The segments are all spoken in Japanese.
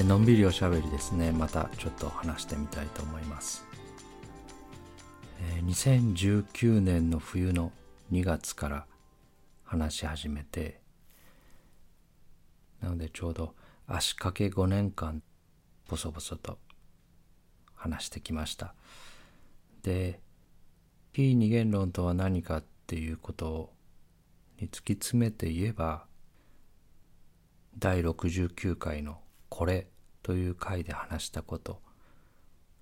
のんびりおしゃべりですね。またちょっと話してみたいと思います。2019年の冬の2月から話し始めてなのでちょうど足掛け5年間ボソボソと話してきました。で非二元論とは何かっていうことに突き詰めて言えば第69回の「これ」という回で話したこと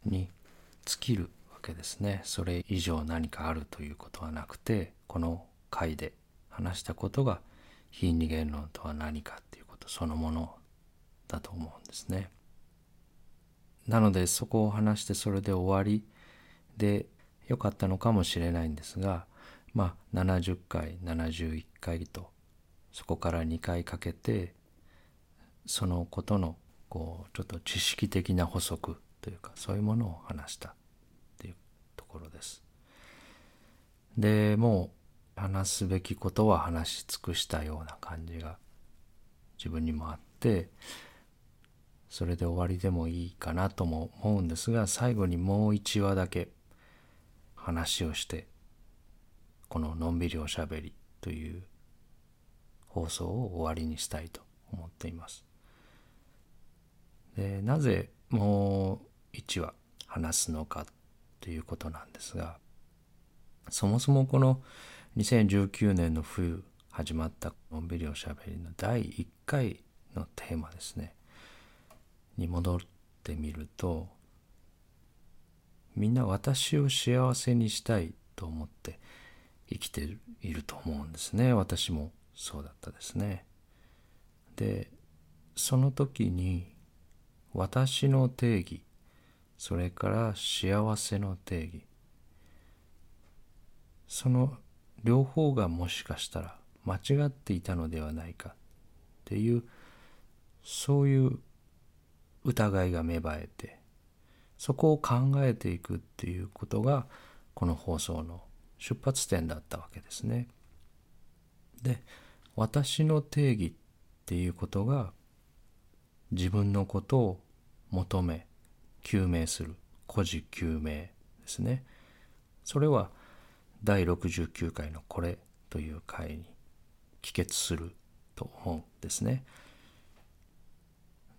に尽きるわけですねそれ以上何かあるということはなくてこの回で話したことが非二元論とは何かっていうことそのものだと思うんですね。なのでそこを話してそれで終わりでよかったのかもしれないんですがまあ70回71回とそこから2回かけてそのことのこうちょっと知識的な補足というかそういうものを話したっていうところです。でもう話すべきことは話し尽くしたような感じが自分にもあってそれで終わりでもいいかなとも思うんですが最後にもう1話だけ話をしてこの「のんびりおしゃべり」という放送を終わりにしたいと思っています。でなぜもう1話話すのかということなんですがそもそもこの2019年の冬始まった「のんびりおしゃべり」の第1回のテーマですねに戻ってみるとみんな私を幸せにしたいと思って生きていると思うんですね。私もそうだったですね。でその時に私の定義それから幸せの定義その両方がもしかしたら間違っていたのではないかっていうそういう疑いが芽生えてそこを考えていくっていうことがこの放送の出発点だったわけですね。で私の定義っていうことが自分のことを求め究明する。孤児究明ですね。それは第69回のこれという回に帰結すると思うんですね。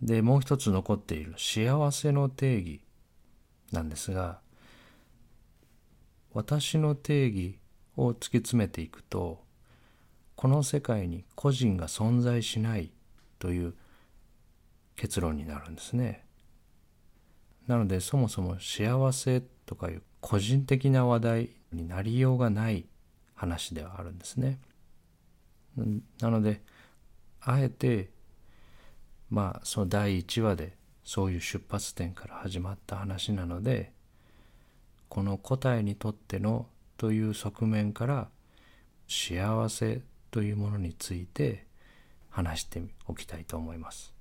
でもう一つ残っている幸せの定義なんですが私の定義を突き詰めていくとこの世界に個人が存在しないという結論になるんですね。なのでそもそも幸せとかいう個人的な話題になりようがない話ではあるんですね。なのであえてまあその第1話でそういう出発点から始まった話なのでこの答えにとってのという側面から幸せというものについて話しておきたいと思います。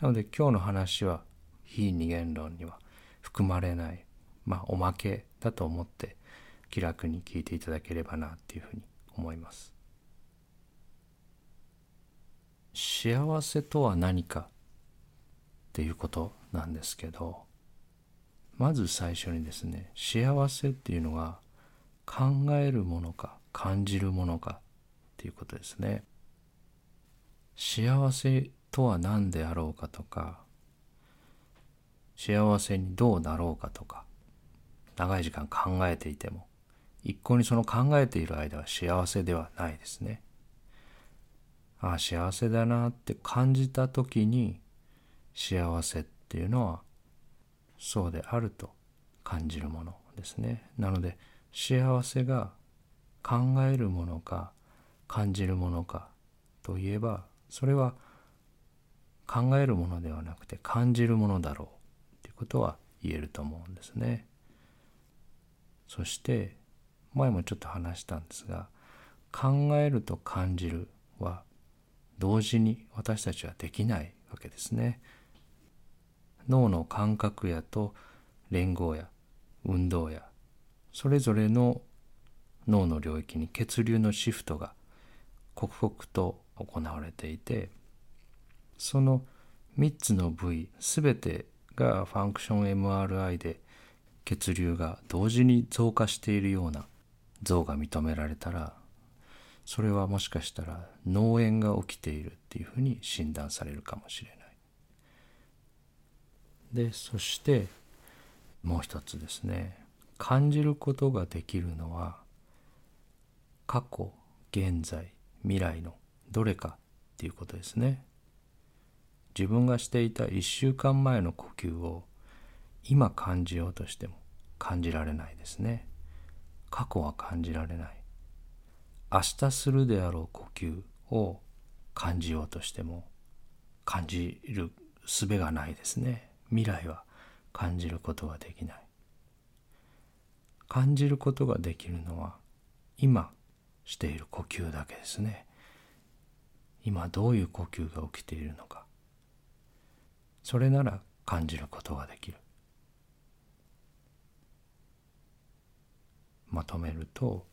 なので今日の話は非二元論には含まれないまあおまけだと思って気楽に聞いていただければなっていうふうに思います。幸せとは何かっていうことなんですけどまず最初にですね幸せっていうのは考えるものか感じるものかっていうことですね幸せとは何であろうかとか幸せにどうなろうかとか長い時間考えていても一向にその考えている間は幸せではないですね。ああ幸せだなって感じた時に幸せっていうのはそうであると感じるものですね。なので幸せが考えるものか感じるものかといえばそれは考えるものではなくて感じるものだろうということは言えると思うんですねそして前もちょっと話したんですが考えると感じるは同時に私たちはできないわけですね。脳の感覚やと連合や運動やそれぞれの脳の領域に血流のシフトが刻々と行われていてその3つの部位全てがファンクション MRI で血流が同時に増加しているような像が認められたらそれはもしかしたら脳炎が起きているっていうふうに診断されるかもしれない。でそしてもう一つですね感じることができるのは過去現在未来のどれかっていうことですね自分がしていた1週間前の呼吸を今感じようとしても感じられないですね。過去は感じられない。明日するであろう呼吸を感じようとしても感じる術がないですね。未来は感じることができない。感じることができるのは今している呼吸だけですね。今どういう呼吸が起きているのか。それなら感じることができる。まとめると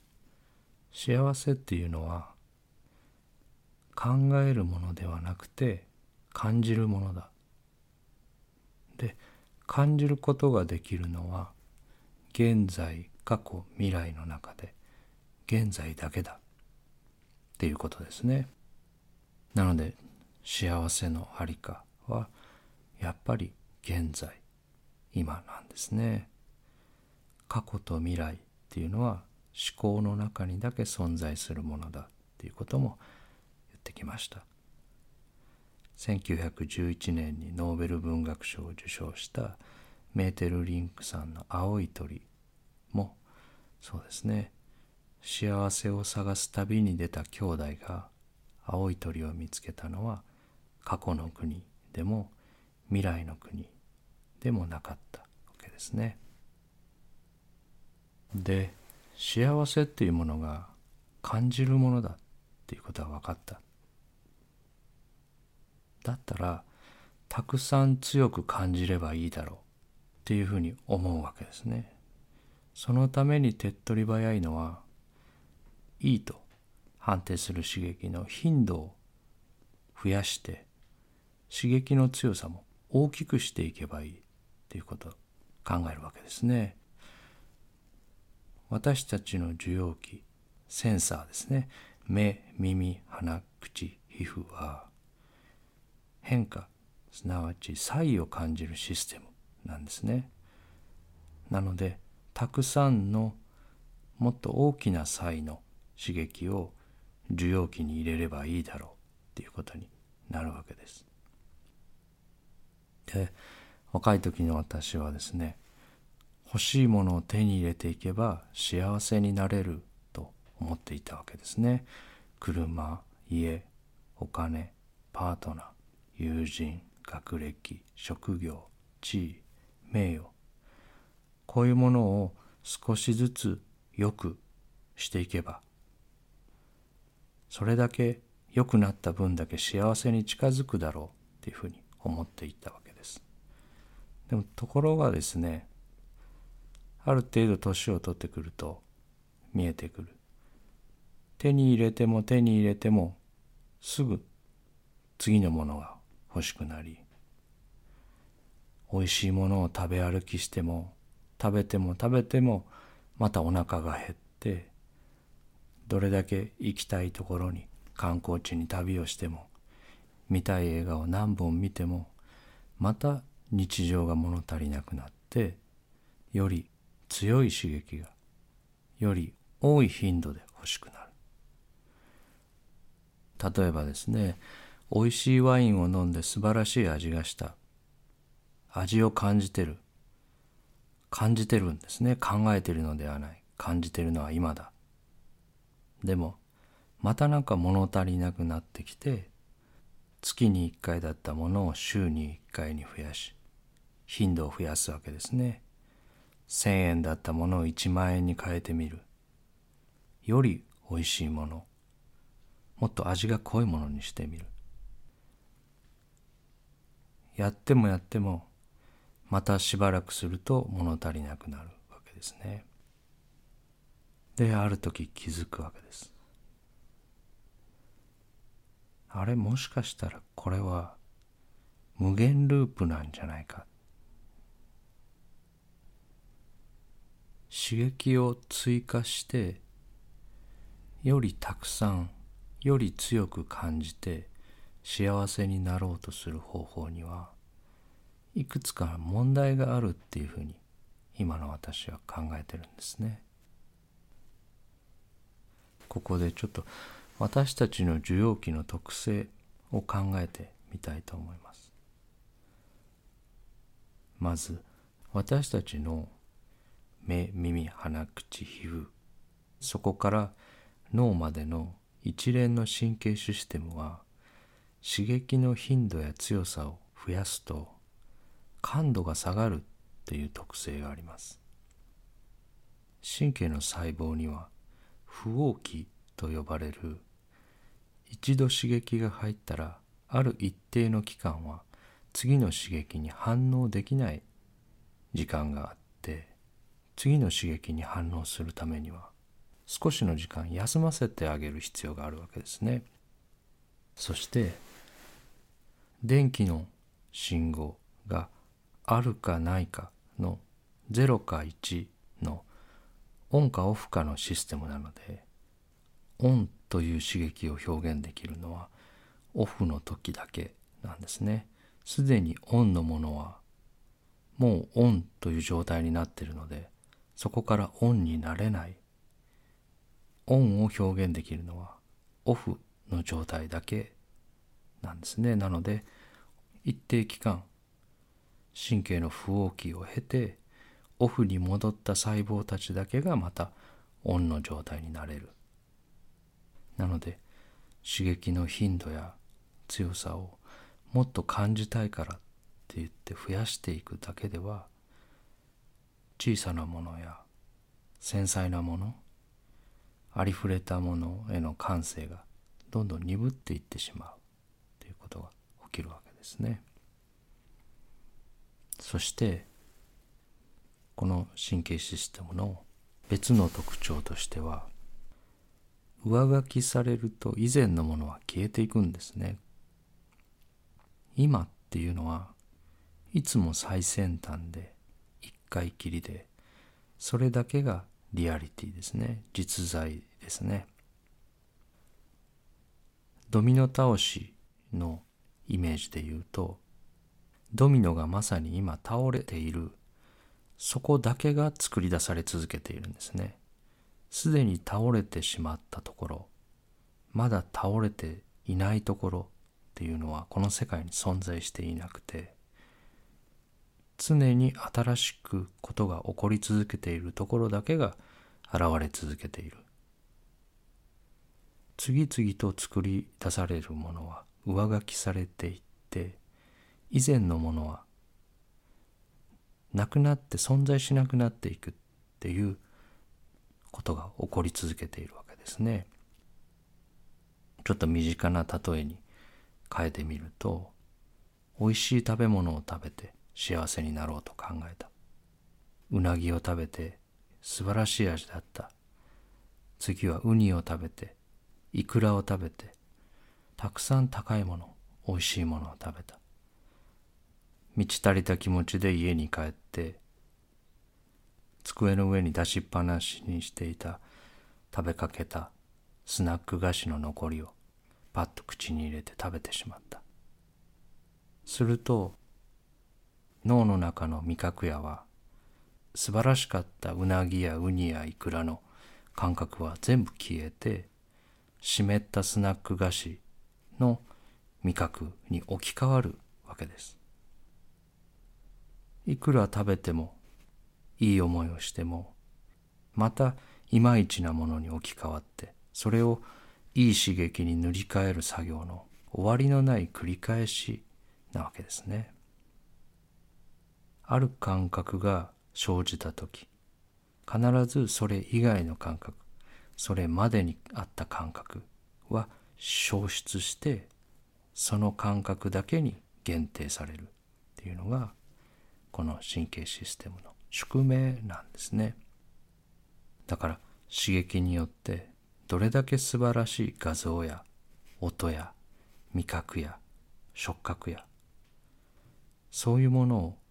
幸せっていうのは考えるものではなくて感じるものだ。で感じることができるのは現在過去未来の中で現在だけだ。っていうことですね。なので幸せのありかはやっぱり現在今なんですね。過去と未来っていうのは思考の中にだけ存在するものだっていうことも言ってきました。1911年にノーベル文学賞を受賞したメーテルリンクさんの「青い鳥」もそうですね。幸せを探す旅に出た兄弟が青い鳥を見つけたのは過去の国でも未来の国でもなかったわけですね。で幸せっていうものが感じるものだっていうことは分かっただったらたくさん強く感じればいいだろうっていうふうに思うわけですねそのために手っ取り早いのはいいと判定する刺激の頻度を増やして刺激の強さも大きくしていけばいいっていうことを考えるわけですね。私たちの受容器センサーですね。目耳鼻口皮膚は変化すなわち差異を感じるシステムなんですね。なのでたくさんのもっと大きな差異の刺激を受容器に入れればいいだろうっていうことになるわけです。で若い時の私はですね欲しいものを手に入れていけば幸せになれると思っていたわけですね。車、家、お金、パートナー、友人、学歴、職業、地位、名誉。こういうものを少しずつ良くしていけば、それだけ良くなった分だけ幸せに近づくだろうっていうふうに思っていたわけです。でもところがですね、ある程度年を取ってくると見えてくる。手に入れても手に入れてもすぐ次のものが欲しくなり美味しいものを食べ歩きしても食べても食べてもまたお腹が減ってどれだけ行きたいところに観光地に旅をしても見たい映画を何本見てもまた日常が物足りなくなってより強い刺激がより多い頻度で欲しくなる。例えばですね美味しいワインを飲んで素晴らしい味がした。味を感じてる。感じてるんですね。考えてるのではない。感じてるのは今だ。でもまたなんか物足りなくなってきて月に1回だったものを週に1回に増やし頻度を増やすわけですね。1,000円だったものを1万円に変えてみる。よりおいしいもの。もっと味が濃いものにしてみる。やってもやってもまたしばらくすると物足りなくなるわけですね。である時気づくわけです。あれもしかしたらこれは無限ループなんじゃないか。刺激を追加してよりたくさんより強く感じて幸せになろうとする方法にはいくつか問題があるっていうふうに今の私は考えてるんですね。ここでちょっと私たちの受容器の特性を考えてみたいと思います。まず私たちの目耳鼻口皮膚。そこから脳までの一連の神経システムは刺激の頻度や強さを増やすと感度が下がるという特性があります。神経の細胞には不応期と呼ばれる一度刺激が入ったらある一定の期間は次の刺激に反応できない時間があって次の刺激に反応するためには少しの時間休ませてあげる必要があるわけですね。そして電気の信号があるかないかの0か1のオンかオフかのシステムなのでオンという刺激を表現できるのはオフの時だけなんですね。すでにオンのものはもうオンという状態になっているのでそこからオンになれない。オンを表現できるのはオフの状態だけなんですね。なので一定期間神経の不応期を経てオフに戻った細胞たちだけがまたオンの状態になれる。なので刺激の頻度や強さをもっと感じたいからって言って増やしていくだけでは小さなものや繊細なものありふれたものへの感性がどんどん鈍っていってしまうということが起きるわけですね。そしてこの神経システムの別の特徴としては上書きされると以前のものは消えていくんですね。今っていうのはいつも最先端で回きりでそれだけがリアリティですね。実在ですね。ドミノ倒しのイメージで言うとドミノがまさに今倒れている。そこだけが作り出され続けているんですね。すでに倒れてしまったところまだ倒れていないところっていうのはこの世界に存在していなくて常に新しくことが起こり続けているところだけが現れ続けている次々と作り出されるものは上書きされていって以前のものはなくなって存在しなくなっていくっていうことが起こり続けているわけですね。ちょっと身近な例えに変えてみると美味しい食べ物を食べて幸せになろうと考えた。うなぎを食べて素晴らしい味だった。次はウニを食べてイクラを食べてたくさん高いもの美味しいものを食べた。満ち足りた気持ちで家に帰って机の上に出しっぱなしにしていた食べかけたスナック菓子の残りをパッと口に入れて食べてしまった。すると脳の中の味覚屋は素晴らしかったうなぎやウニやイクラの感覚は全部消えて湿ったスナック菓子の味覚に置き換わるわけですいくら食べてもいい思いをしてもまたいまいちなものに置き換わってそれをいい刺激に塗り替える作業の終わりのない繰り返しなわけですね。ある感覚が生じた時必ずそれ以外の感覚それまでにあった感覚は消失してその感覚だけに限定されるっていうのがこの神経システムの宿命なんですね。だから刺激によってどれだけ素晴らしい画像や音や味覚や触覚やそういうものを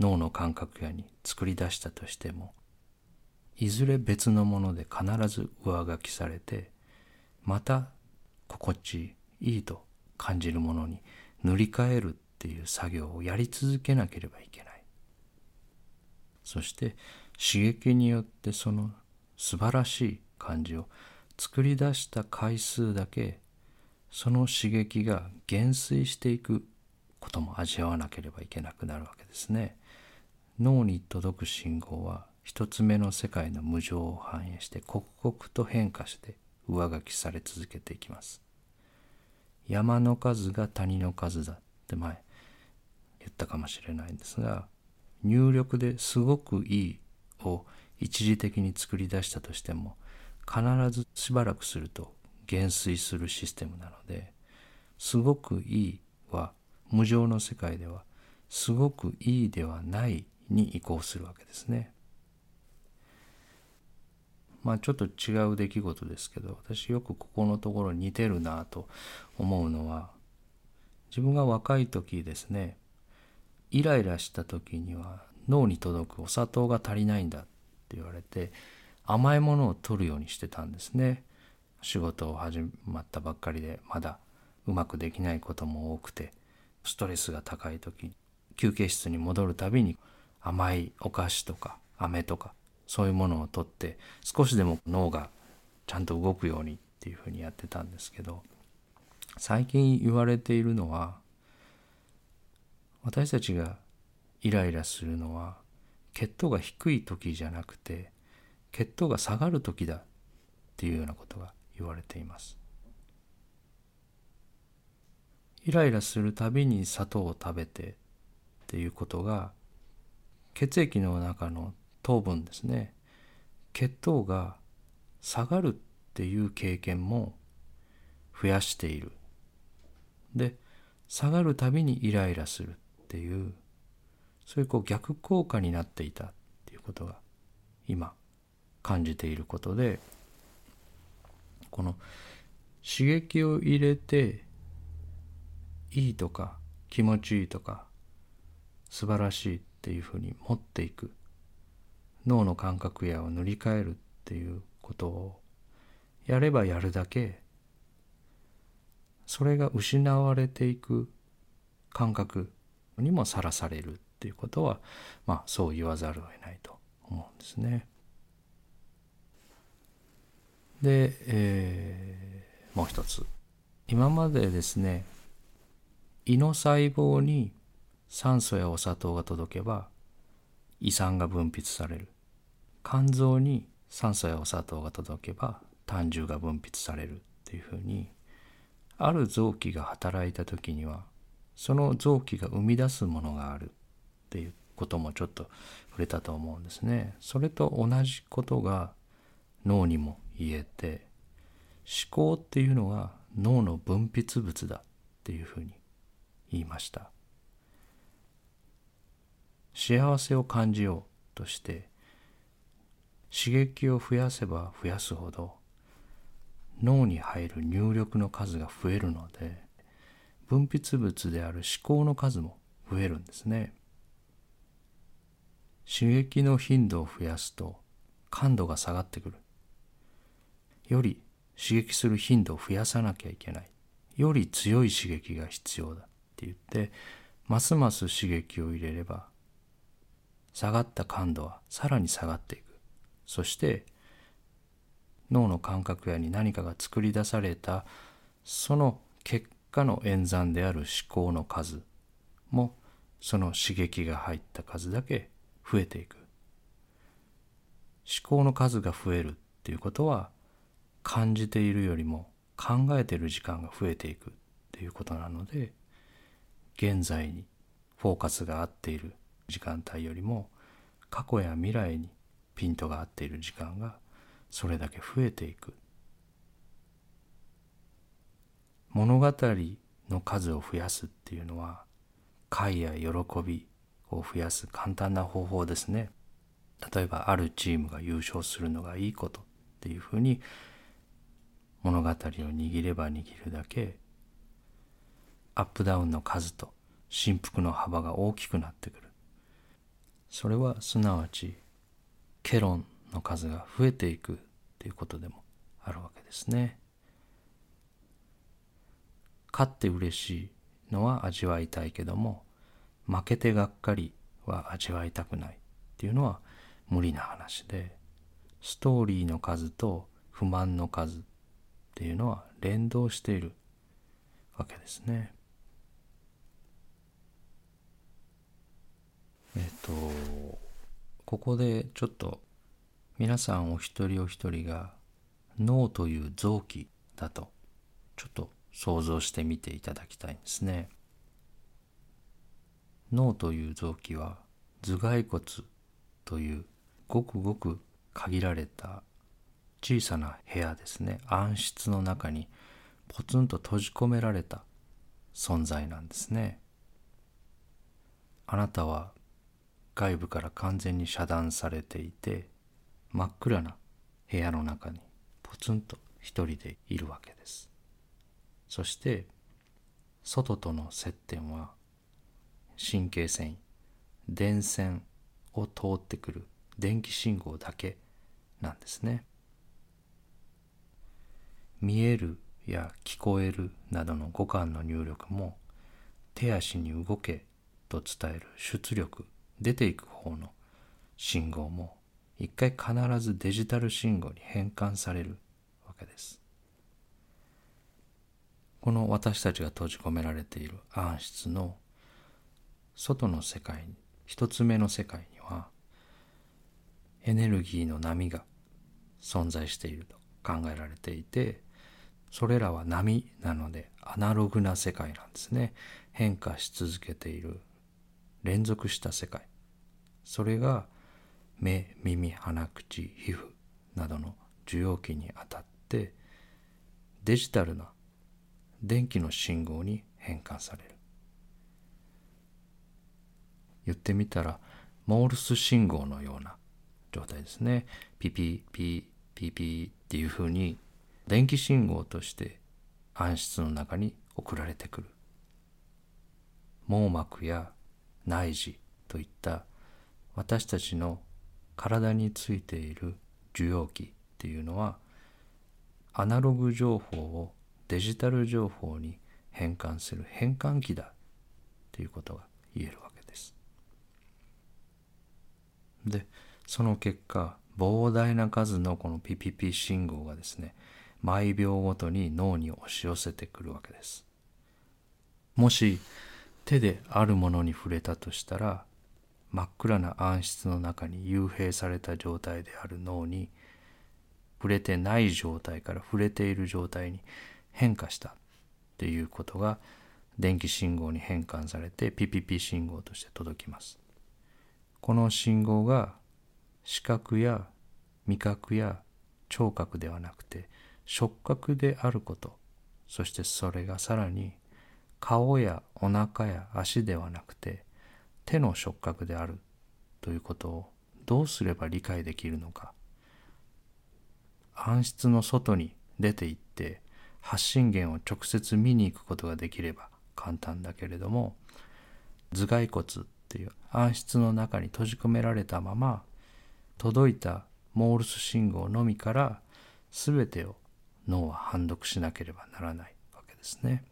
脳の感覚やに作り出したとしてもいずれ別のもので必ず上書きされてまた心地いいと感じるものに塗り替えるっていう作業をやり続けなければいけないそして刺激によってその素晴らしい感じを作り出した回数だけその刺激が減衰していくことも味わわなければいけなくなるわけですね。脳に届く信号は一つ目の世界の無常を反映して刻々と変化して上書きされ続けていきます。山の数が谷の数だって前言ったかもしれないんですが入力ですごくいいを一時的に作り出したとしても必ずしばらくすると減衰するシステムなのですごくいいは無常の世界ではすごくいいではないに移行するわけですね。まあちょっと違う出来事ですけど私よくここのところ似てるなと思うのは自分が若い時ですねイライラした時には脳に届くお砂糖が足りないんだって言われて甘いものを取るようにしてたんですね仕事を始まったばっかりでまだうまくできないことも多くてストレスが高い時休憩室に戻るたびに甘いお菓子とか飴とかそういうものを取って少しでも脳がちゃんと動くようにっていうふうにやってたんですけど最近言われているのは私たちがイライラするのは血糖が低い時じゃなくて血糖が下がる時だっていうようなことが言われています。イライラするたびに砂糖を食べてっていうことが血液の中の糖分ですね。血糖が下がるっていう経験も増やしている。で下がるたびにイライラするっていうそういうこう逆効果になっていたっていうことが今感じていることでこの刺激を入れていいとか気持ちいいとか素晴らしいっていうふうに持っていく。脳の感覚やを塗り替えるっていうことをやればやるだけ。それが失われていく感覚にもさらされるっていうことはまあそう言わざるを得ないと思うんですね。で、えー、もう一つ。今までですね胃の細胞に酸素やお砂糖が届けば胃酸が分泌される肝臓に酸素やお砂糖が届けば胆汁が分泌されるっていうふうにある臓器が働いた時にはその臓器が生み出すものがあるっていうこともちょっと触れたと思うんですね。それと同じことが脳にも言えて思考っていうのは脳の分泌物だっていうふうに言いました。幸せを感じようとして刺激を増やせば増やすほど脳に入る入力の数が増えるので分泌物である思考の数も増えるんですね。刺激の頻度を増やすと感度が下がってくる。より刺激する頻度を増やさなきゃいけない。より強い刺激が必要だって言ってますます刺激を入れれば下がった感度はさらに下がっていく。そして脳の感覚やに何かが作り出されたその結果の演算である思考の数もその刺激が入った数だけ増えていく。思考の数が増えるっていうことは感じているよりも考えている時間が増えていくっていうことなので現在にフォーカスが合っている時間帯よりも過去や未来にピントが合っている時間がそれだけ増えていく。物語の数を増やすっていうのは快や喜びを増やす簡単な方法ですね。例えばあるチームが優勝するのがいいことっていうふうに物語を握れば握るだけアップダウンの数と振幅の幅が大きくなってくる。それはすなわちケロンの数が増えていくということでもあるわけですね勝って嬉しいのは味わいたいけども負けてがっかりは味わいたくないっていうのは無理な話でストーリーの数と不満の数っていうのは連動しているわけですね。えっとここでちょっと皆さんお一人お一人が脳という臓器だとちょっと想像してみていただきたいんですね。脳という臓器は頭蓋骨というごくごく限られた小さな部屋ですね暗室の中にポツンと閉じ込められた存在なんですねあなたは外部から完全に遮断されていて真っ暗な部屋の中にポツンと一人でいるわけです。そして外との接点は神経繊維電線を通ってくる電気信号だけなんですね。見えるや聞こえるなどの五感の入力も手足に動けと伝える出力出ていく方の信号も一回必ずデジタル信号に変換されるわけです。この私たちが閉じ込められている暗室の外の世界に一つ目の世界にはエネルギーの波が存在していると考えられていてそれらは波なのでアナログな世界なんですね。変化し続けている連続した世界。それが目耳鼻口皮膚などの受容器に当たってデジタルな電気の信号に変換される。言ってみたらモールス信号のような状態ですね。ピピピピピっていうふうに電気信号として暗室の中に送られてくる。網膜や内耳といった私たちの体についている受容器っていうのはアナログ情報をデジタル情報に変換する変換器だということが言えるわけです。でその結果膨大な数のこの PPP 信号がですね毎秒ごとに脳に押し寄せてくるわけです。もし手であるものに触れたとしたら真っ暗な暗室の中に幽閉された状態である脳に触れてない状態から触れている状態に変化したっていうことが電気信号に変換されて PPP 信号として届きます。この信号が視覚や味覚や聴覚ではなくて触覚であることそしてそれがさらに顔やお腹や足ではなくて手の触覚であるということをどうすれば理解できるのか暗室の外に出て行って発信源を直接見に行くことができれば簡単だけれども頭蓋骨っていう暗室の中に閉じ込められたまま届いたモールス信号のみから全てを脳は判読しなければならないわけですね。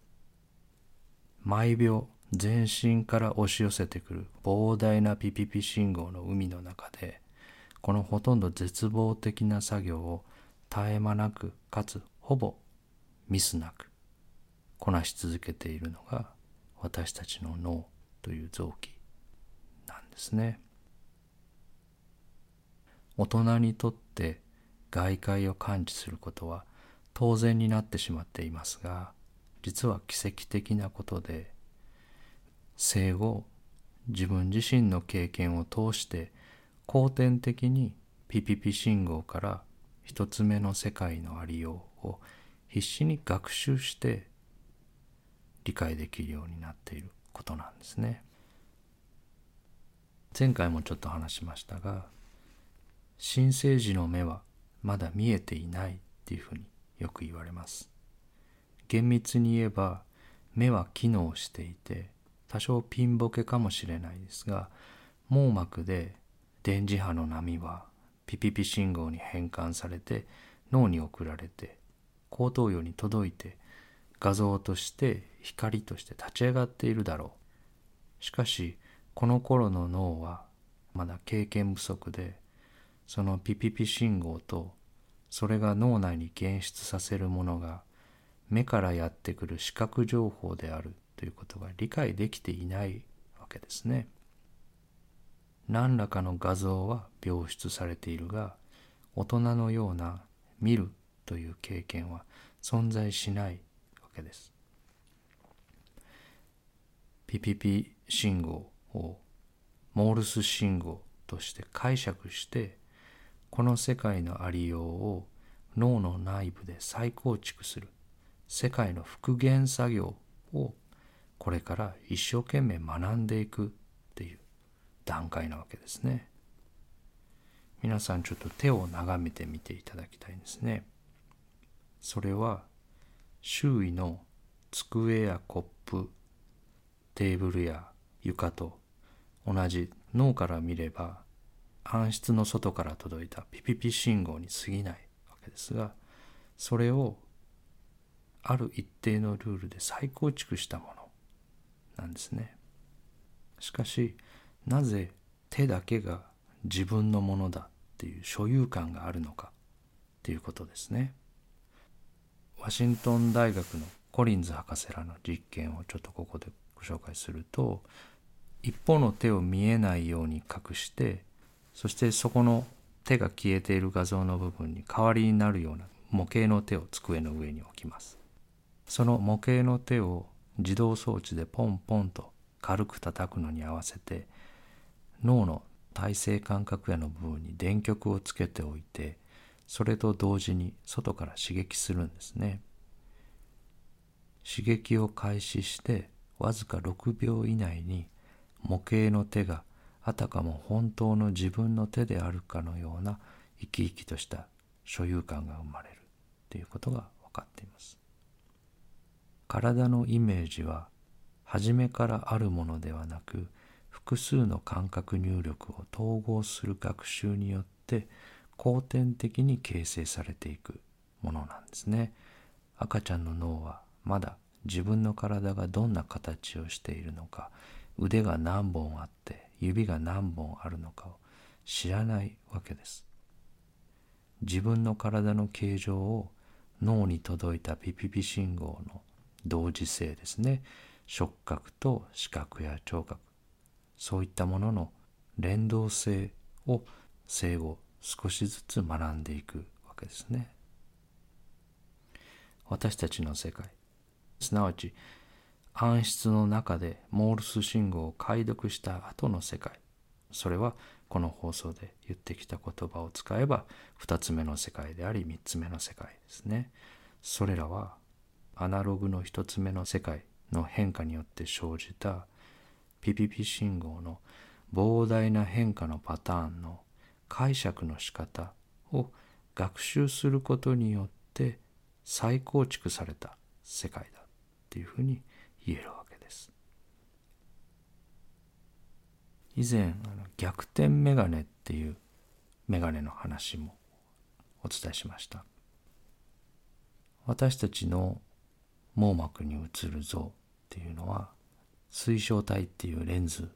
毎秒全身から押し寄せてくる膨大なピピピ信号の海の中でこのほとんど絶望的な作業を絶え間なくかつほぼミスなくこなし続けているのが私たちの脳という臓器なんですね。大人にとって外界を感知することは当然になってしまっていますが実は奇跡的なことで生後自分自身の経験を通して後天的にピピピ信号から一つ目の世界のありようを必死に学習して理解できるようになっていることなんですね。前回もちょっと話しましたが新生児の目はまだ見えていないっていうふうによく言われます厳密に言えば目は機能していて多少ピンボケかもしれないですが網膜で電磁波の波はピピピ信号に変換されて脳に送られて後頭葉に届いて画像として光として立ち上がっているだろう。しかしこの頃の脳はまだ経験不足でそのピピピ信号とそれが脳内に現出させるものが目からやってくる視覚情報である。ということが理解できていないわけですね。何らかの画像は描出されているが大人のような見るという経験は存在しないわけです。ピピピ信号をモールス信号として解釈してこの世界のありようを脳の内部で再構築する世界の復元作業をこれから一生懸命学んでいくっていう段階なわけですね。皆さんちょっと手を眺めてみていただきたいんですね。それは周囲の机やコップ、テーブルや床と同じ脳から見れば暗室の外から届いたピピピ信号に過ぎないわけですがそれをある一定のルールで再構築したものなんですね。しかしなぜ手だけが自分のものだっていう所有感があるのかっていうことですね。ワシントン大学のコリンズ博士らの実験をちょっとここでご紹介すると一方の手を見えないように隠してそしてそこの手が消えている画像の部分に代わりになるような模型の手を机の上に置きますその模型の手を自動装置でポンポンと軽く叩くのに合わせて脳の体性感覚野の部分に電極をつけておいてそれと同時に外から刺激するんですね。刺激を開始してわずか6秒以内に模型の手があたかも本当の自分の手であるかのような生き生きとした所有感が生まれるということが分かっています。体のイメージは初めからあるものではなく複数の感覚入力を統合する学習によって後天的に形成されていくものなんですね。赤ちゃんの脳はまだ自分の体がどんな形をしているのか腕が何本あって指が何本あるのかを知らないわけです。自分の体の形状を脳に届いたピピピ信号の同時性ですね。触覚と視覚や聴覚。そういったものの連動性を生後少しずつ学んでいくわけですね。私たちの世界。すなわち暗室の中でモールス信号を解読した後の世界。それはこの放送で言ってきた言葉を使えば2つ目の世界であり3つ目の世界ですね。それらはアナログの1つ目の世界の変化によって生じたピピピ信号の膨大な変化のパターンの解釈の仕方を学習することによって再構築された世界だっていうふうに言えるわけです。以前あの逆転メガネっていうメガネの話もお伝えしました。私たちの網膜に映る像っていうのは水晶体っていうレンズ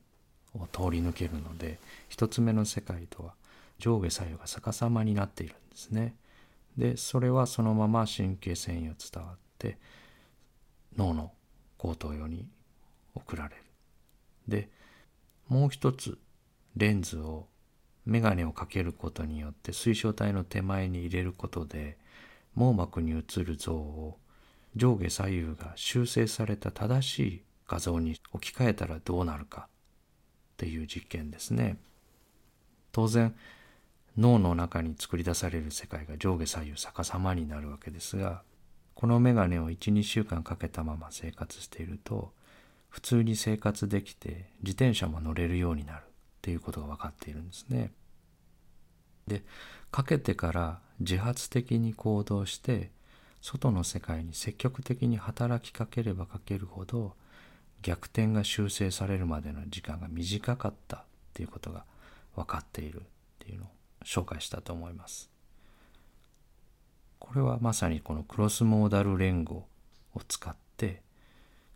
を通り抜けるので一つ目の世界とは上下左右が逆さまになっているんですね。でそれはそのまま神経繊維を伝わって脳の後頭葉に送られる。でもう一つレンズを眼鏡をかけることによって水晶体の手前に入れることで網膜に映る像を上下左右が修正された正しい画像に置き換えたらどうなるかっていう実験ですね。当然脳の中に作り出される世界が上下左右逆さまになるわけですがこのメガネを12週間かけたまま生活していると普通に生活できて自転車も乗れるようになるっていうことが分かっているんですね。でかけてから自発的に行動して外の世界に積極的に働きかければかけるほど逆転が修正されるまでの時間が短かったっていうことが分かっているっていうのを紹介したと思います。これはまさにこのクロスモーダル連合を使って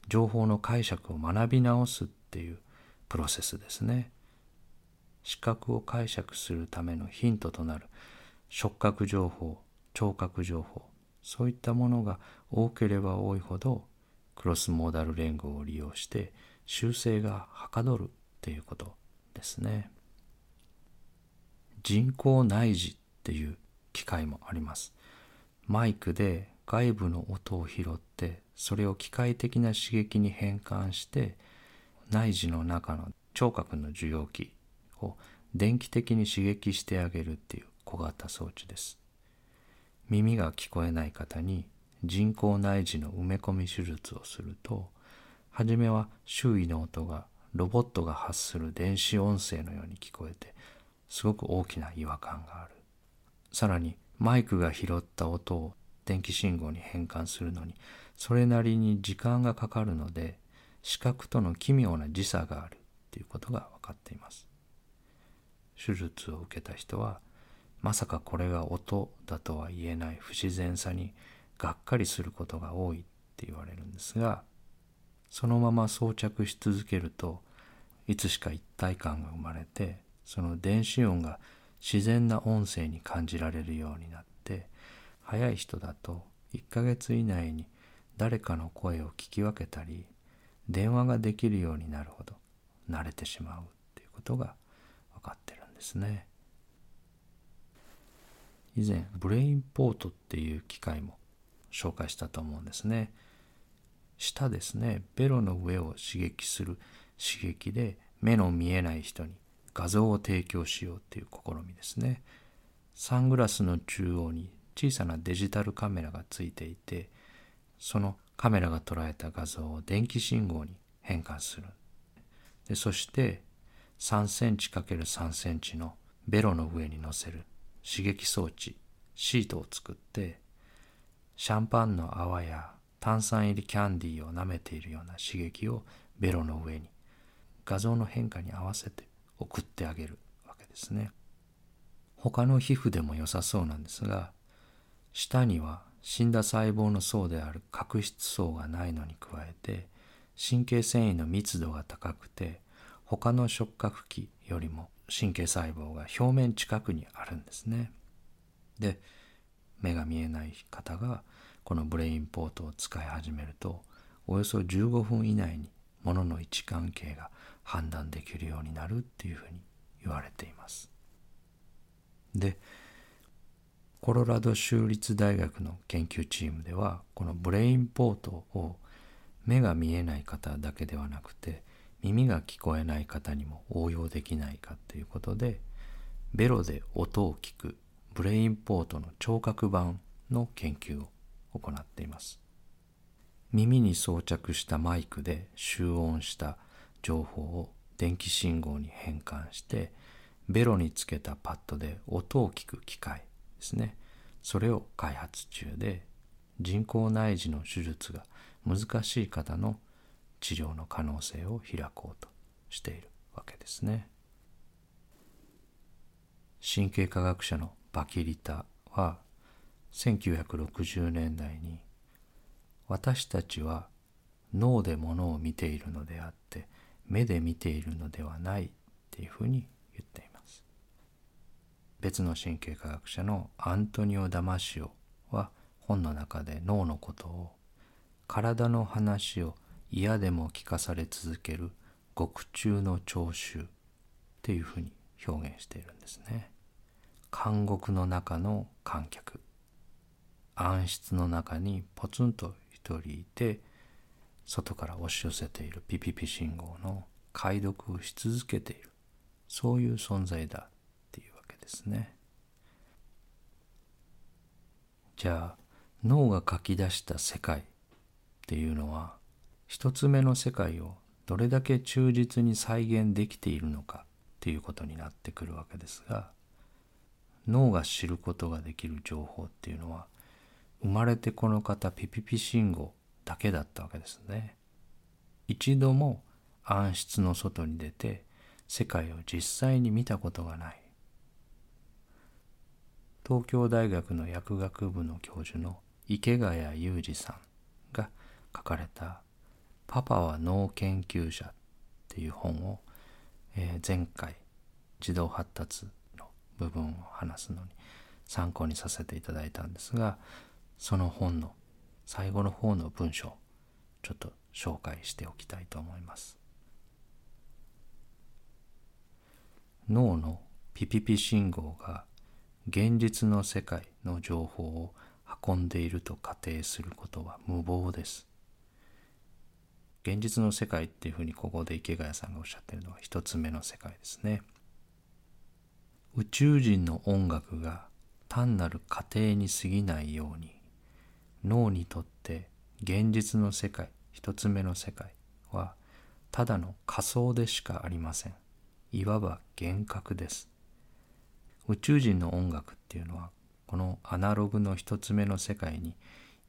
情報の解釈を学び直すっていうプロセスですね。視覚を解釈するためのヒントとなる触覚情報、聴覚情報、そういったものが多ければ多いほどクロスモーダル連合を利用して修正がはかどるっていうことですね。人工内耳っていう機械もあります。マイクで外部の音を拾ってそれを機械的な刺激に変換して内耳の中の聴覚の受容器を電気的に刺激してあげるっていう小型装置です。耳が聞こえない方に人工内耳の埋め込み手術をすると初めは周囲の音がロボットが発する電子音声のように聞こえてすごく大きな違和感がある。さらにマイクが拾った音を電気信号に変換するのにそれなりに時間がかかるので視覚との奇妙な時差があるということが分かっています。手術を受けた人はまさかこれが音だとは言えない不自然さにがっかりすることが多いって言われるんですがそのまま装着し続けるといつしか一体感が生まれてその電子音が自然な音声に感じられるようになって早い人だと1ヶ月以内に誰かの声を聞き分けたり電話ができるようになるほど慣れてしまうっていうことが分かってるんですね。以前ブレインポートっていう機械も紹介したと思うんですね。舌ですねベロの上を刺激する刺激で目の見えない人に画像を提供しようっていう試みですね。サングラスの中央に小さなデジタルカメラがついていてそのカメラが捉えた画像を電気信号に変換するでそして3センチ ×3 センチのベロの上に乗せる刺激装置シートを作ってシャンパンの泡や炭酸入りキャンディーを舐めているような刺激をベロの上に画像の変化に合わせて送ってあげるわけですね。他の皮膚でも良さそうなんですが舌には死んだ細胞の層である角質層がないのに加えて神経繊維の密度が高くて他の触覚器よりも神経細胞が表面近くにあるんですね。で目が見えない方がこのブレインポートを使い始めるとおよそ15分以内に物の位置関係が判断できるようになるっていうふうに言われています。でコロラド州立大学の研究チームではこのブレインポートを目が見えない方だけではなくて耳が聞こえない方にも応用できないかということでベロで音を聞くブレインポートの聴覚版の研究を行っています。耳に装着したマイクで集音した情報を電気信号に変換してベロにつけたパッドで音を聞く機械ですね。それを開発中で人工内耳の手術が難しい方の治療の可能性を開こうとしているわけですね。神経科学者のバキリタは1960年代に私たちは脳で物を見ているのであって目で見ているのではないっていうふうに言っています。別の神経科学者のアントニオ・ダマシオは本の中で脳のことを体の話を嫌でも聞かされ続ける獄中の聴衆っていうふうに表現しているんですね。監獄の中の観客暗室の中にポツンと一人いて外から押し寄せているピピピ信号の解読をし続けているそういう存在だっていうわけですね。じゃあ脳が書き出した世界っていうのは一つ目の世界をどれだけ忠実に再現できているのかっていうことになってくるわけですが脳が知ることができる情報っていうのは生まれてこの方ピピピ信号だけだったわけですね。一度も暗室の外に出て世界を実際に見たことがない東京大学の薬学部の教授の池谷裕二さんが書かれた「パパは脳研究者」っていう本を、えー、前回児童発達の部分を話すのに参考にさせていただいたんですがその本の最後の方の文章ちょっと紹介しておきたいと思います。脳のピピピ信号が現実の世界の情報を運んでいると仮定することは無謀です。現実の世界っていうふうにここで池谷さんがおっしゃってるのは一つ目の世界ですね。宇宙人の音楽が単なる過程に過ぎないように脳にとって現実の世界一つ目の世界はただの仮想でしかありません。いわば幻覚です。宇宙人の音楽っていうのはこのアナログの一つ目の世界に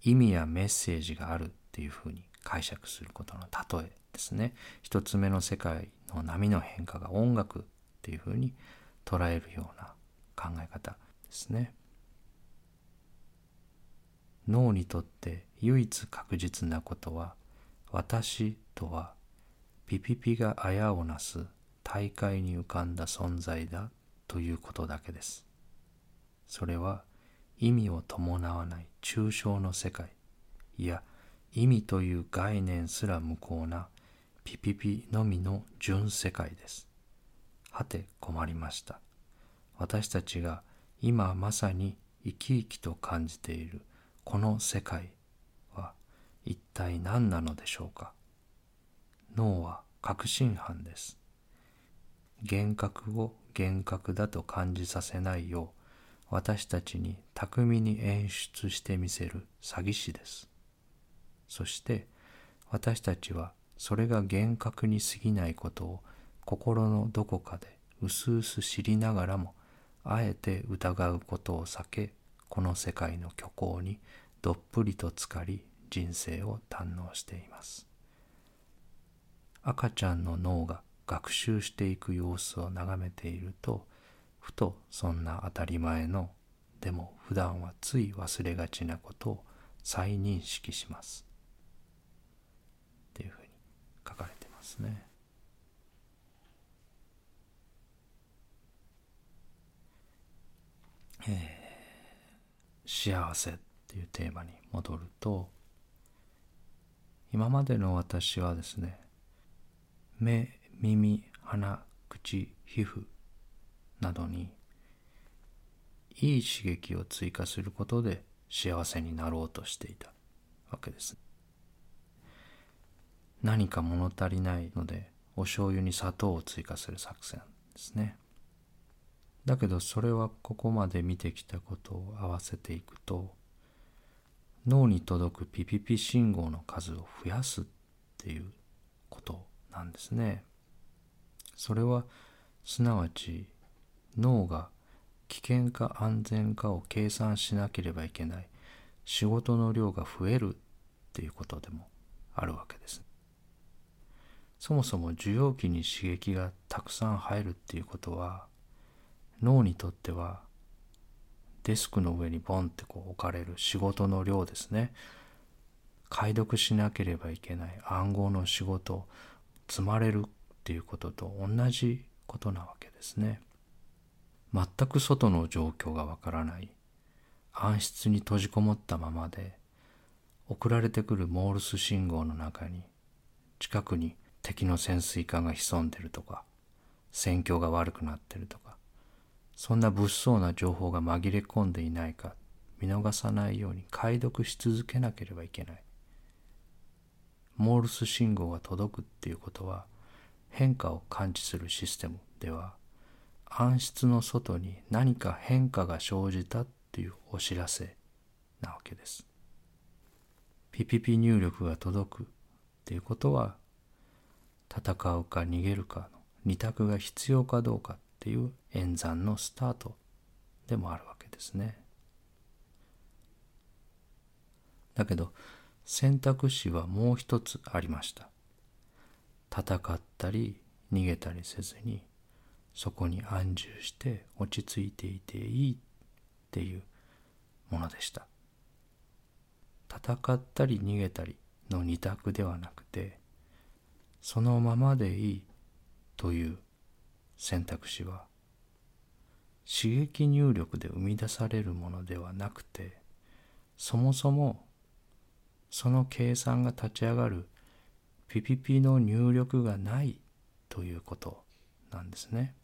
意味やメッセージがあるっていうふうに解釈することの例えですね。一つ目の世界の波の変化が音楽っていうふうに捉えるような考え方ですね。脳にとって唯一確実なことは私とはピピピがあやをなす大海に浮かんだ存在だということだけです。それは意味を伴わない抽象の世界。いや意味という概念すら無効なピピピのみの純世界です。はて困りました。私たちが今まさに生き生きと感じているこの世界は一体何なのでしょうか。脳は確信犯です。幻覚を幻覚だと感じさせないよう私たちに巧みに演出してみせる詐欺師です。そして私たちはそれが幻覚に過ぎないことを心のどこかでうすうす知りながらもあえて疑うことを避けこの世界の虚構にどっぷりと浸かり人生を堪能しています。赤ちゃんの脳が学習していく様子を眺めているとふとそんな当たり前のでも普段はつい忘れがちなことを再認識します。書かれてますね。えー、幸せっていうテーマに戻ると今までの私はですね目耳鼻口皮膚などにいい刺激を追加することで幸せになろうとしていたわけです何か物足りないのでお醤油に砂糖を追加する作戦ですねだけどそれはここまで見てきたことを合わせていくと脳に届くピピピ信号の数を増やすっていうことなんですね。それはすなわち脳が危険か安全かを計算しなければいけない仕事の量が増えるっていうことでもあるわけです。そもそも受容器に刺激がたくさん入るっていうことは脳にとってはデスクの上にボンってこう置かれる仕事の量ですね。解読しなければいけない暗号の仕事積まれるっていうことと同じことなわけですね。全く外の状況がわからない暗室に閉じこもったままで送られてくるモールス信号の中に近くに敵の潜水艦が潜んでるとか戦況が悪くなってるとかそんな物騒な情報が紛れ込んでいないか見逃さないように解読し続けなければいけない。モールス信号が届くっていうことは変化を感知するシステムでは暗室の外に何か変化が生じたっていうお知らせなわけです。ピピピ入力が届くっていうことは戦うか逃げるかの二択が必要かどうかっていう演算のスタートでもあるわけですね。だけど選択肢はもう一つありました。戦ったり逃げたりせずにそこに安住して落ち着いていていいっていうものでした戦ったり逃げたりの二択ではなくてそのままでいいという選択肢は刺激入力で生み出されるものではなくてそもそもその計算が立ち上がるピピピの入力がないということなんですね。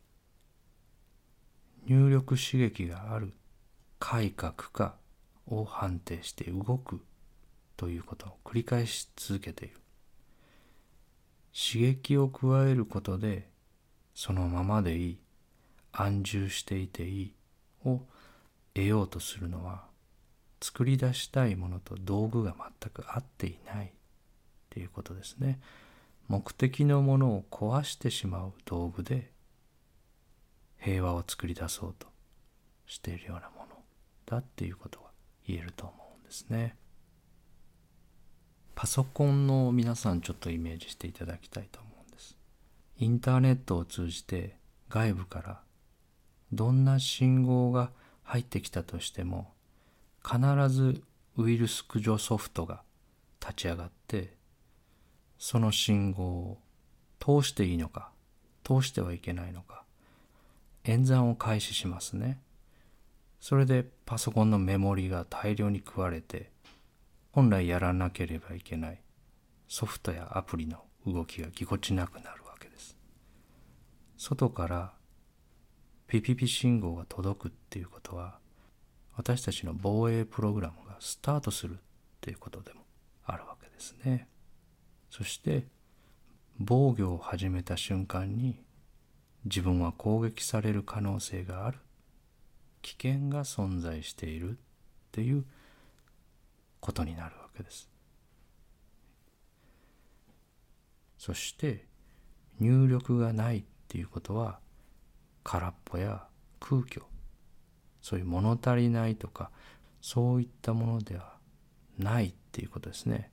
入力刺激がある快か苦かを判定して動くということを繰り返し続けている。刺激を加えることでそのままでいい安住していていいを得ようとするのは作り出したいものと道具が全く合っていないっていうことですね。目的のものを壊してしまう道具で平和を作り出そうとしているようなものだっていうことが言えると思うんですね。パソコンの皆さんちょっとイメージしていただきたいと思うんです。インターネットを通じて外部からどんな信号が入ってきたとしても必ずウイルス駆除ソフトが立ち上がってその信号を通していいのか通してはいけないのか演算を開始しますねそれでパソコンのメモリが大量に食われて本来やらなければいけないソフトやアプリの動きがぎこちなくなるわけです外からピピピ信号が届くっていうことは私たちの防衛プログラムがスタートするっていうことでもあるわけですね。そして防御を始めた瞬間に自分は攻撃される可能性がある危険が存在しているっていうことになるわけです。そして入力がないっていうことは空っぽや空虚そういう物足りないとかそういったものではないっていうことですね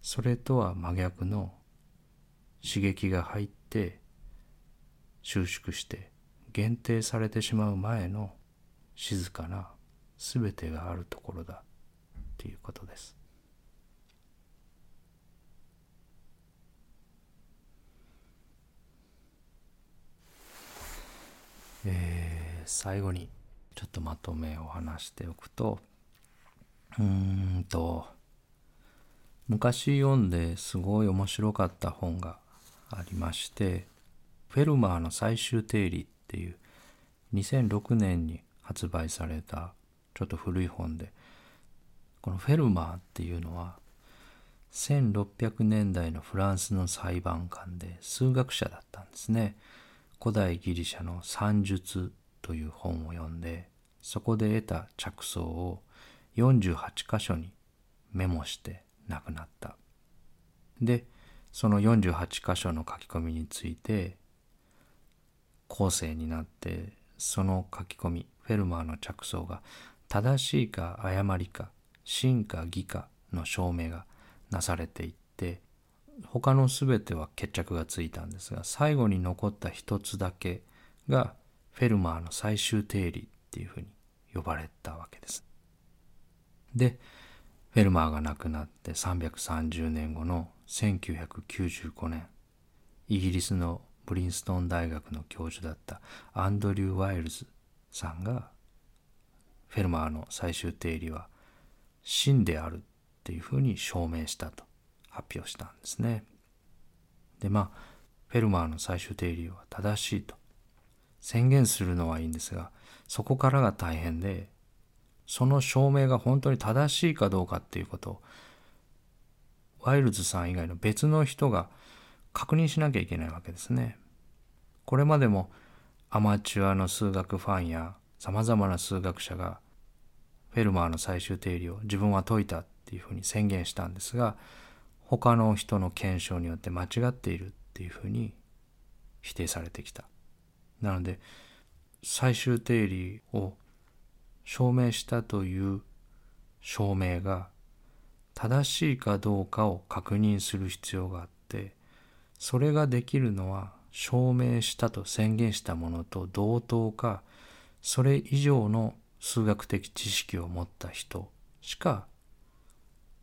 それとは真逆の刺激が入って収縮して限定されてしまう前の静かな全てがあるところだっていうことです。えー、最後にちょっとまとめを話しておくとうんと昔読んですごい面白かった本がありましてフェルマーの最終定理っていう2006年に発売されたちょっと古い本でこのフェルマーっていうのは1600年代のフランスの裁判官で数学者だったんですね。古代ギリシャの算術という本を読んでそこで得た着想を48箇所にメモして亡くなった。でその48箇所の書き込みについて後世になってその書き込みフェルマーの着想が正しいか誤りか真か偽かの証明がなされていって他の全ては決着がついたんですが最後に残った一つだけがフェルマーの最終定理っていうふうに呼ばれたわけです。でフェルマーが亡くなって330年後の1995年イギリスのブリンストン大学の教授だったアンドリュー・ワイルズさんがフェルマーの最終定理は真であるっていうふうに証明したと発表したんですね。でまあフェルマーの最終定理は正しいと宣言するのはいいんですがそこからが大変でその証明が本当に正しいかどうかっていうことをワイルズさん以外の別の人が確認しなきゃいけないわけですね。これまでもアマチュアの数学ファンやさまざまな数学者がフェルマーの最終定理を自分は解いたっていうふうに宣言したんですが他の人の検証によって間違っているっていうふうに否定されてきた。なので最終定理を証明したという証明が正しいかどうかを確認する必要があってそれができるのは証明したと宣言したものと同等かそれ以上の数学的知識を持った人しか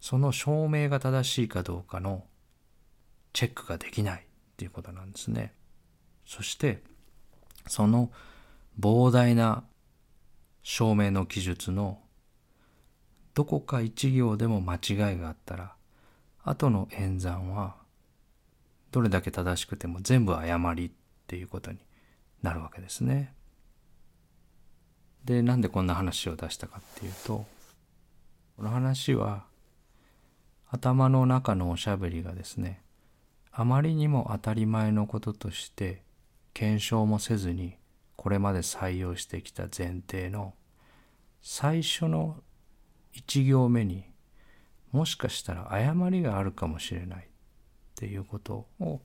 その証明が正しいかどうかのチェックができないっていうことなんですね。そしてその膨大な証明の記述のどこか一行でも間違いがあったら後の演算はどれだけ正しくても全部誤りっていうことになるわけですね。でなんでこんな話を出したかっていうとこの話は頭の中のおしゃべりがですねあまりにも当たり前のこととして検証もせずにこれまで採用してきた前提の最初の一行目にもしかしたら誤りがあるかもしれないっていうことを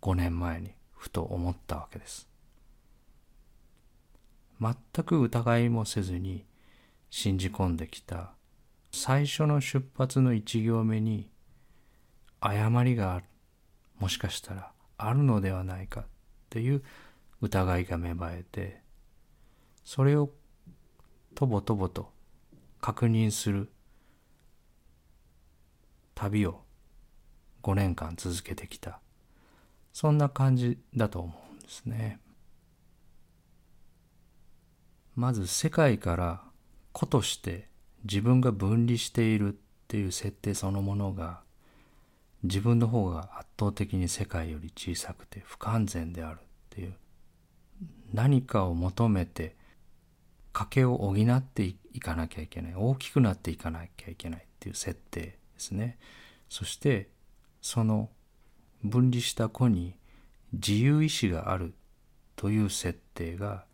5年前にふと思ったわけです。全く疑いもせずに信じ込んできた最初の出発の一行目に誤りがあるもしかしたらあるのではないかっていう疑いが芽生えてそれをとぼとぼと確認する旅を5年間続けてきたそんな感じだと思うんですね。まず世界から個として自分が分離しているっていう設定そのものが自分の方が圧倒的に世界より小さくて不完全であるっていう何かを求めて賭けを補っていかなきゃいけない大きくなっていかなきゃいけないっていう設定ですね。そしてその分離した子に自由意志があるという設定が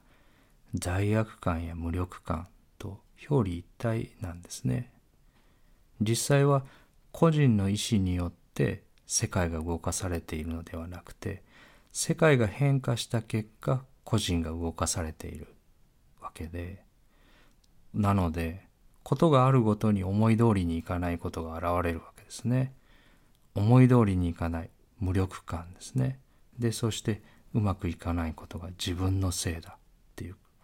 罪悪感や無力感と表裏一体なんですね。実際は個人の意志によって世界が動かされているのではなくて世界が変化した結果個人が動かされているわけでなのでことがあるごとに思い通りにいかないことが現れるわけですね。思い通りにいかない無力感ですね。でそしてうまくいかないことが自分のせいだ。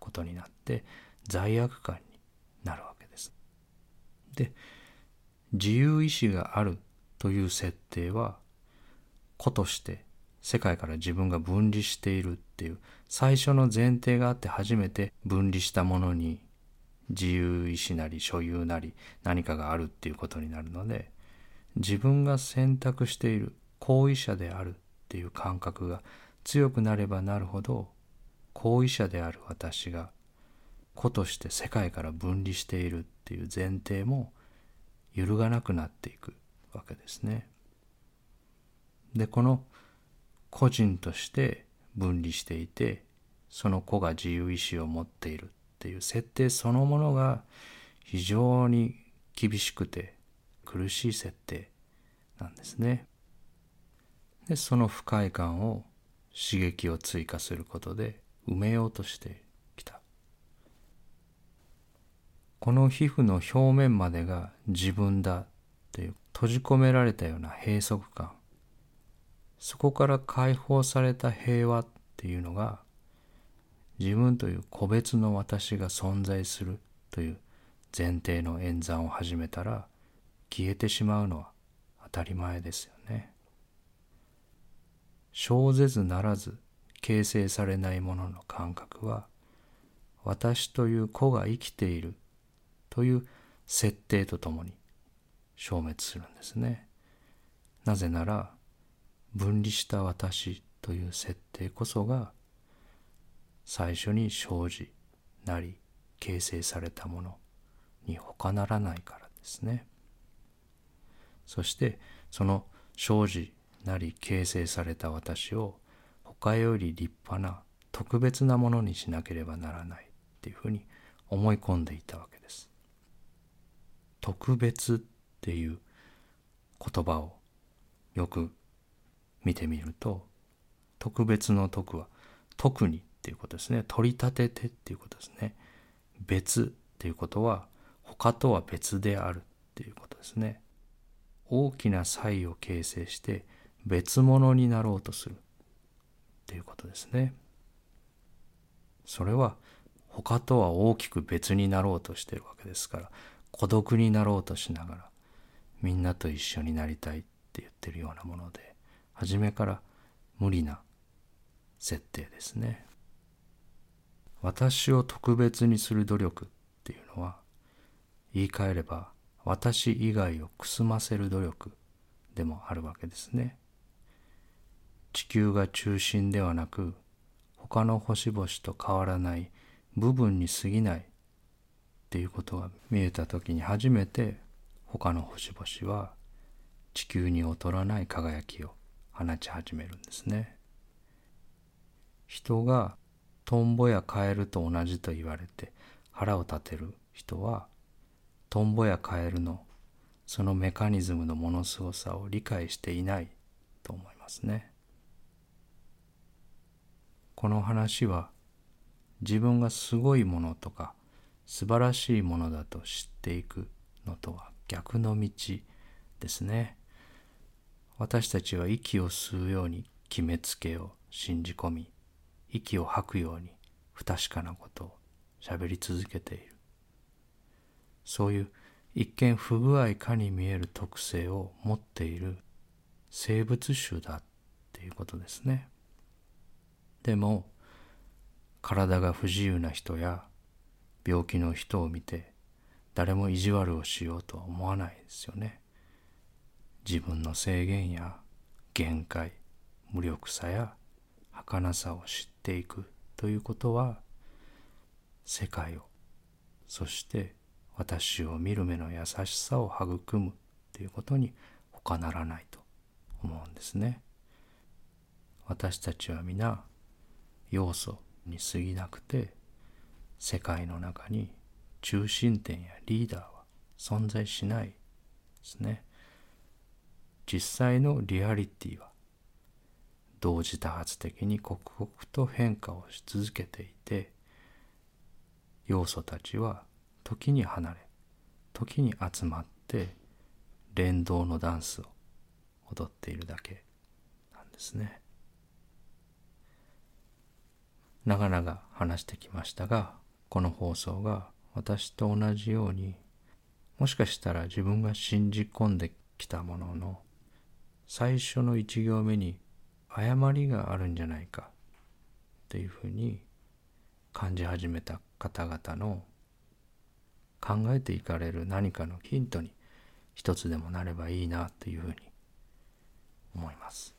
ことになって罪悪感になるわけです。で自由意志があるという設定は個として世界から自分が分離しているっていう最初の前提があって初めて分離したものに自由意志なり所有なり何かがあるっていうことになるので自分が選択している行為者であるっていう感覚が強くなればなるほど行為者である私が個として世界から分離しているっていう前提も揺るがなくなっていくわけですね。でこの個人として分離していてその子が自由意志を持っているっていう設定そのものが非常に厳しくて苦しい設定なんですね。でその不快感を刺激を追加することで埋めようとしてきた。この皮膚の表面までが自分だという閉じ込められたような閉塞感そこから解放された平和っていうのが自分という個別の私が存在するという前提の演算を始めたら消えてしまうのは当たり前ですよね。生ぜずならず形成されないものの感覚は私という子が生きているという設定とともに消滅するんですね。なぜなら分離した私という設定こそが最初に生じなり形成されたものに他ならないからですね。そしてその生じなり形成された私を他より立派な特別なものにしなければならないっていうふうに思い込んでいたわけです。特別っていう言葉をよく見てみると特別の特は特にっていうことですね。取り立ててっていうことですね。別っていうことは他とは別であるっていうことですね。大きな差異を形成して別物になろうとする。っていうことですね。それは他とは大きく別になろうとしてるわけですから孤独になろうとしながらみんなと一緒になりたいって言ってるようなもので初めから無理な設定ですね。私を特別にする努力っていうのは言い換えれば私以外をくすませる努力でもあるわけですね。地球が中心ではなく他の星々と変わらない部分に過ぎないっていうことが見えた時に初めて他の星々は地球に劣らない輝きを放ち始めるんですね。人がトンボやカエルと同じと言われて腹を立てる人はトンボやカエルのそのメカニズムのものすごさを理解していないと思いますね。この話は自分がすごいものとか素晴らしいものだと知っていくのとは逆の道ですね。私たちは息を吸うように決めつけを信じ込み息を吐くように不確かなことを喋り続けているそういう一見不具合かに見える特性を持っている生物種だっていうことですねでも体が不自由な人や病気の人を見て誰も意地悪をしようとは思わないですよね自分の制限や限界無力さや儚さを知っていくということは世界をそして私を見る目の優しさを育むということに他ならないと思うんですね。私たちは皆要素に過ぎなくて世界の中に中心点やリーダーは存在しないですね。実際のリアリティは同時多発的に刻々と変化をし続けていて要素たちは時に離れ時に集まって連動のダンスを踊っているだけなんですね。長々話してきましたがこの放送が私と同じようにもしかしたら自分が信じ込んできたものの最初の一行目に誤りがあるんじゃないかっていうふうに感じ始めた方々の考えていかれる何かのヒントに一つでもなればいいなというふうに思います。